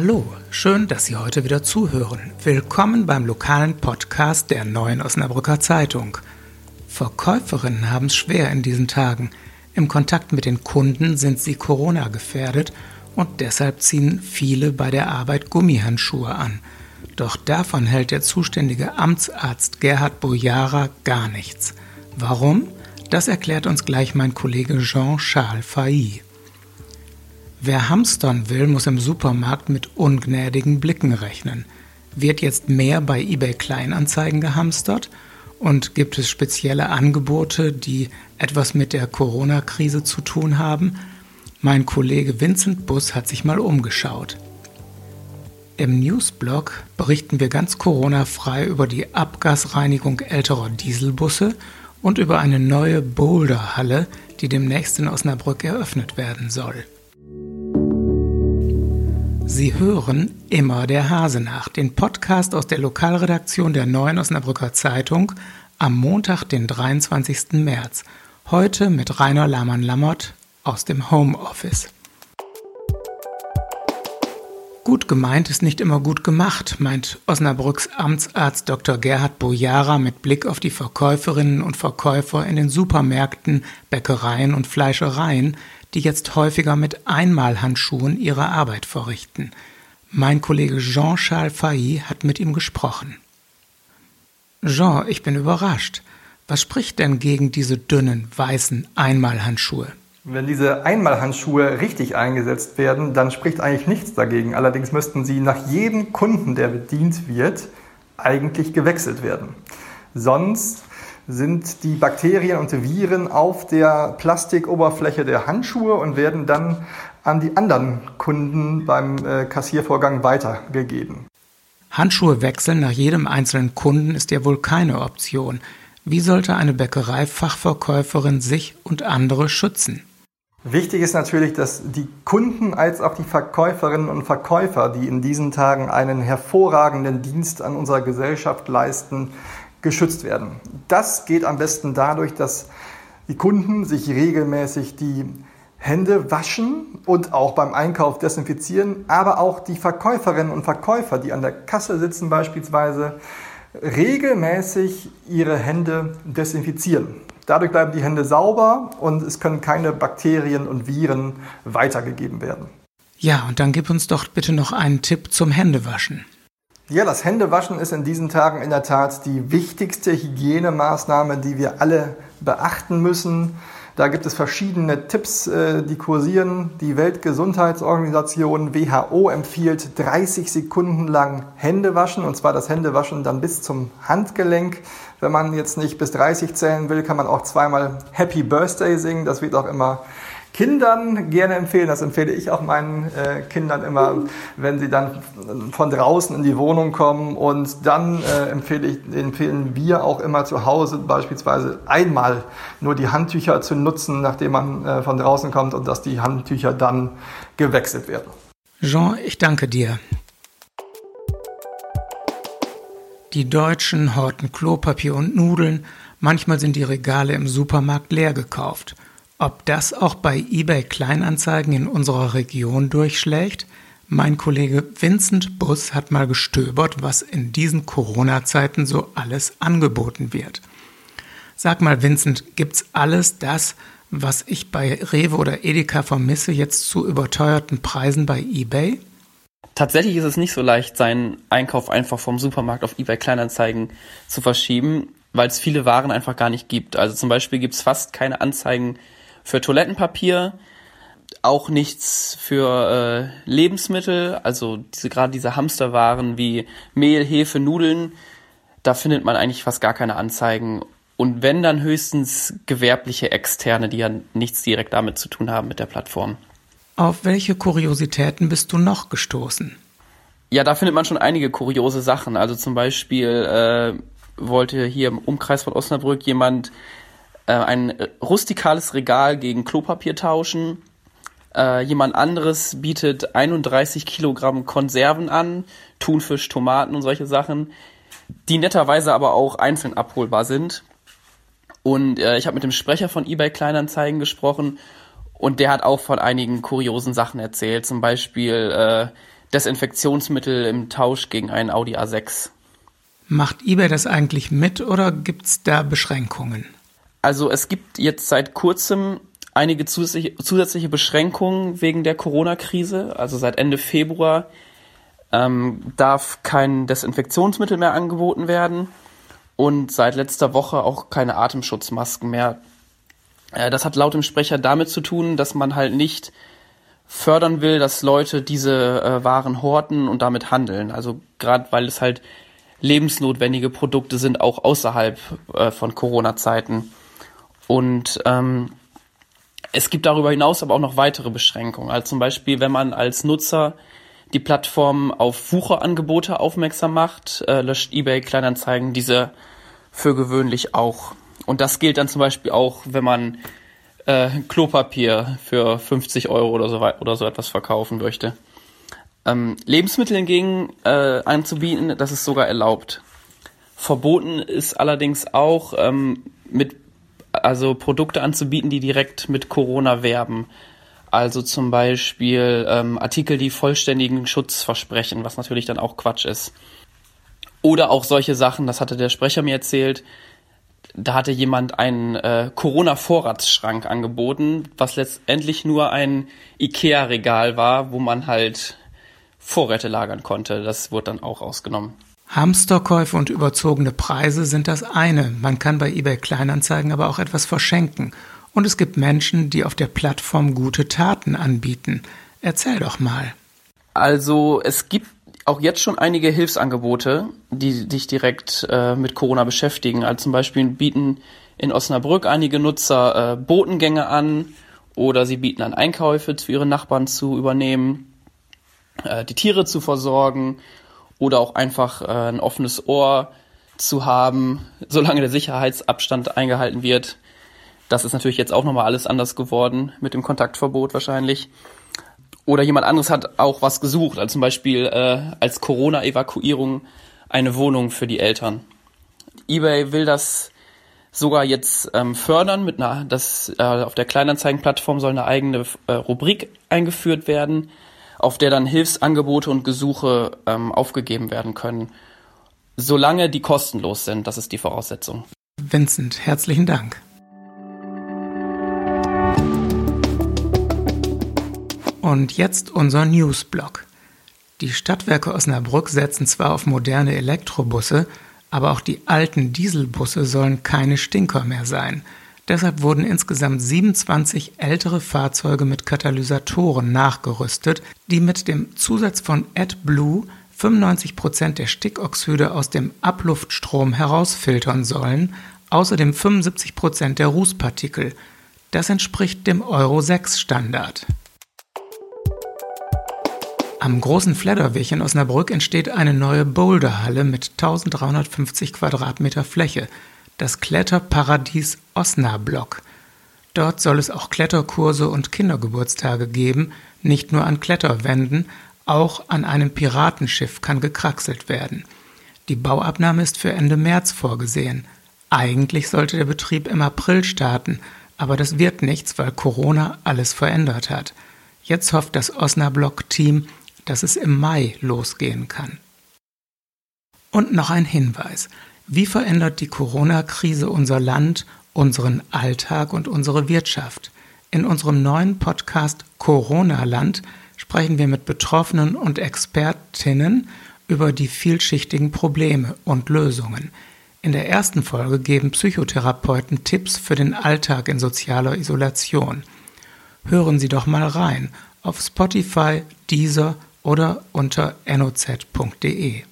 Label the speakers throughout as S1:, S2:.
S1: Hallo, schön, dass Sie heute wieder zuhören. Willkommen beim lokalen Podcast der Neuen Osnabrücker Zeitung. Verkäuferinnen haben es schwer in diesen Tagen. Im Kontakt mit den Kunden sind sie Corona gefährdet und deshalb ziehen viele bei der Arbeit Gummihandschuhe an. Doch davon hält der zuständige Amtsarzt Gerhard Bojara gar nichts. Warum? Das erklärt uns gleich mein Kollege Jean-Charles Failly. Wer hamstern will, muss im Supermarkt mit ungnädigen Blicken rechnen. Wird jetzt mehr bei eBay Kleinanzeigen gehamstert? Und gibt es spezielle Angebote, die etwas mit der Corona-Krise zu tun haben? Mein Kollege Vincent Bus hat sich mal umgeschaut. Im Newsblog berichten wir ganz Corona-frei über die Abgasreinigung älterer Dieselbusse und über eine neue Boulderhalle, die demnächst in Osnabrück eröffnet werden soll. Sie hören immer der Hase nach, den Podcast aus der Lokalredaktion der Neuen Osnabrücker Zeitung am Montag, den 23. März. Heute mit Rainer Lamann-Lammert aus dem Homeoffice. Gut gemeint ist nicht immer gut gemacht, meint Osnabrücks Amtsarzt Dr. Gerhard Bojara mit Blick auf die Verkäuferinnen und Verkäufer in den Supermärkten, Bäckereien und Fleischereien, die jetzt häufiger mit Einmalhandschuhen ihre Arbeit verrichten. Mein Kollege Jean-Charles Failly hat mit ihm gesprochen. Jean, ich bin überrascht. Was spricht denn gegen diese dünnen, weißen Einmalhandschuhe?
S2: Wenn diese Einmalhandschuhe richtig eingesetzt werden, dann spricht eigentlich nichts dagegen. Allerdings müssten sie nach jedem Kunden, der bedient wird, eigentlich gewechselt werden. Sonst sind die Bakterien und Viren auf der Plastikoberfläche der Handschuhe und werden dann an die anderen Kunden beim äh, Kassiervorgang weitergegeben.
S1: Handschuhe wechseln nach jedem einzelnen Kunden ist ja wohl keine Option. Wie sollte eine Bäckereifachverkäuferin sich und andere schützen?
S2: Wichtig ist natürlich, dass die Kunden als auch die Verkäuferinnen und Verkäufer, die in diesen Tagen einen hervorragenden Dienst an unserer Gesellschaft leisten, geschützt werden. Das geht am besten dadurch, dass die Kunden sich regelmäßig die Hände waschen und auch beim Einkauf desinfizieren, aber auch die Verkäuferinnen und Verkäufer, die an der Kasse sitzen beispielsweise, regelmäßig ihre Hände desinfizieren. Dadurch bleiben die Hände sauber und es können keine Bakterien und Viren weitergegeben werden.
S1: Ja, und dann gib uns doch bitte noch einen Tipp zum Händewaschen.
S2: Ja, das Händewaschen ist in diesen Tagen in der Tat die wichtigste Hygienemaßnahme, die wir alle beachten müssen. Da gibt es verschiedene Tipps, äh, die kursieren. Die Weltgesundheitsorganisation WHO empfiehlt 30 Sekunden lang Hände waschen, und zwar das Händewaschen dann bis zum Handgelenk. Wenn man jetzt nicht bis 30 zählen will, kann man auch zweimal Happy Birthday singen. Das wird auch immer Kindern gerne empfehlen. Das empfehle ich auch meinen äh, Kindern immer, wenn sie dann von draußen in die Wohnung kommen. Und dann äh, empfehle ich, empfehlen wir auch immer zu Hause beispielsweise einmal nur die Handtücher zu nutzen, nachdem man äh, von draußen kommt und dass die Handtücher dann gewechselt werden.
S1: Jean, ich danke dir. Die Deutschen horten Klopapier und Nudeln, manchmal sind die Regale im Supermarkt leer gekauft. Ob das auch bei eBay Kleinanzeigen in unserer Region durchschlägt? Mein Kollege Vincent Bus hat mal gestöbert, was in diesen Corona-Zeiten so alles angeboten wird. Sag mal, Vincent, gibt's alles das, was ich bei Rewe oder Edeka vermisse, jetzt zu überteuerten Preisen bei eBay?
S3: Tatsächlich ist es nicht so leicht, seinen Einkauf einfach vom Supermarkt auf eBay Kleinanzeigen zu verschieben, weil es viele Waren einfach gar nicht gibt. Also zum Beispiel gibt es fast keine Anzeigen für Toilettenpapier, auch nichts für äh, Lebensmittel, also diese gerade diese Hamsterwaren wie Mehl, Hefe, Nudeln, da findet man eigentlich fast gar keine Anzeigen. Und wenn dann höchstens gewerbliche Externe, die ja nichts direkt damit zu tun haben mit der Plattform.
S1: Auf welche Kuriositäten bist du noch gestoßen?
S3: Ja, da findet man schon einige kuriose Sachen. Also zum Beispiel äh, wollte hier im Umkreis von Osnabrück jemand äh, ein rustikales Regal gegen Klopapier tauschen. Äh, jemand anderes bietet 31 Kilogramm Konserven an, Thunfisch, Tomaten und solche Sachen, die netterweise aber auch einzeln abholbar sind. Und äh, ich habe mit dem Sprecher von eBay Kleinanzeigen gesprochen und der hat auch von einigen kuriosen Sachen erzählt. Zum Beispiel, äh, Desinfektionsmittel im Tausch gegen einen Audi A6.
S1: Macht eBay das eigentlich mit oder gibt es da Beschränkungen?
S3: Also es gibt jetzt seit kurzem einige zusätzliche, Beschränkungen wegen der Corona-Krise. Also seit Ende Februar ähm, darf kein Desinfektionsmittel mehr angeboten werden und seit letzter Woche auch keine Atemschutzmasken mehr. Äh, das hat laut dem Sprecher damit zu tun, dass man halt nicht fördern will, dass Leute diese äh, Waren horten und damit handeln. Also gerade weil es halt lebensnotwendige Produkte sind, auch außerhalb äh, von Corona-Zeiten. Und ähm, es gibt darüber hinaus aber auch noch weitere Beschränkungen. Also zum Beispiel, wenn man als Nutzer die Plattform auf Wucherangebote aufmerksam macht, äh, löscht eBay Kleinanzeigen diese für gewöhnlich auch. Und das gilt dann zum Beispiel auch, wenn man äh, Klopapier für 50 Euro oder so, oder so etwas verkaufen möchte. Ähm, Lebensmittel hingegen äh, anzubieten, das ist sogar erlaubt. Verboten ist allerdings auch ähm, mit also Produkte anzubieten, die direkt mit Corona werben. Also zum Beispiel ähm, Artikel, die vollständigen Schutz versprechen, was natürlich dann auch Quatsch ist. Oder auch solche Sachen, das hatte der Sprecher mir erzählt, da hatte jemand einen äh, Corona-Vorratsschrank angeboten, was letztendlich nur ein IKEA-Regal war, wo man halt Vorräte lagern konnte. Das wurde dann auch ausgenommen.
S1: Hamsterkäufe und überzogene Preise sind das eine. Man kann bei eBay Kleinanzeigen aber auch etwas verschenken. Und es gibt Menschen, die auf der Plattform gute Taten anbieten. Erzähl doch mal.
S3: Also es gibt auch jetzt schon einige Hilfsangebote, die sich direkt äh, mit Corona beschäftigen. Also zum Beispiel bieten in Osnabrück einige Nutzer äh, Botengänge an oder sie bieten an Einkäufe für ihre Nachbarn zu übernehmen, äh, die Tiere zu versorgen oder auch einfach äh, ein offenes Ohr zu haben, solange der Sicherheitsabstand eingehalten wird. Das ist natürlich jetzt auch nochmal alles anders geworden mit dem Kontaktverbot wahrscheinlich. Oder jemand anderes hat auch was gesucht, also zum Beispiel äh, als Corona-Evakuierung eine Wohnung für die Eltern. eBay will das sogar jetzt ähm, fördern mit einer, das äh, auf der Kleinanzeigenplattform soll eine eigene äh, Rubrik eingeführt werden, auf der dann Hilfsangebote und Gesuche ähm, aufgegeben werden können, solange die kostenlos sind. Das ist die Voraussetzung.
S1: Vincent, herzlichen Dank. Und jetzt unser Newsblog. Die Stadtwerke Osnabrück setzen zwar auf moderne Elektrobusse, aber auch die alten Dieselbusse sollen keine Stinker mehr sein. Deshalb wurden insgesamt 27 ältere Fahrzeuge mit Katalysatoren nachgerüstet, die mit dem Zusatz von AdBlue 95 Prozent der Stickoxide aus dem Abluftstrom herausfiltern sollen, außerdem 75 Prozent der Rußpartikel. Das entspricht dem Euro 6 Standard. Am großen Fledderweg in Osnabrück entsteht eine neue Boulderhalle mit 1350 Quadratmeter Fläche das Kletterparadies Osnablock. Dort soll es auch Kletterkurse und Kindergeburtstage geben, nicht nur an Kletterwänden, auch an einem Piratenschiff kann gekraxelt werden. Die Bauabnahme ist für Ende März vorgesehen. Eigentlich sollte der Betrieb im April starten, aber das wird nichts, weil Corona alles verändert hat. Jetzt hofft das Osnablock-Team, dass es im Mai losgehen kann. Und noch ein Hinweis. Wie verändert die Corona-Krise unser Land, unseren Alltag und unsere Wirtschaft? In unserem neuen Podcast Corona-Land sprechen wir mit Betroffenen und Expertinnen über die vielschichtigen Probleme und Lösungen. In der ersten Folge geben Psychotherapeuten Tipps für den Alltag in sozialer Isolation. Hören Sie doch mal rein auf Spotify, Deezer oder unter noz.de.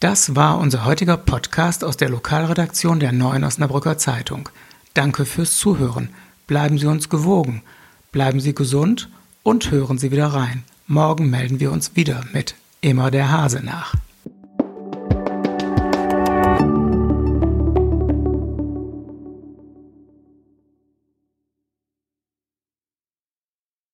S1: Das war unser heutiger Podcast aus der Lokalredaktion der Neuen Osnabrücker Zeitung. Danke fürs Zuhören. Bleiben Sie uns gewogen, bleiben Sie gesund und hören Sie wieder rein. Morgen melden wir uns wieder mit Immer der Hase nach.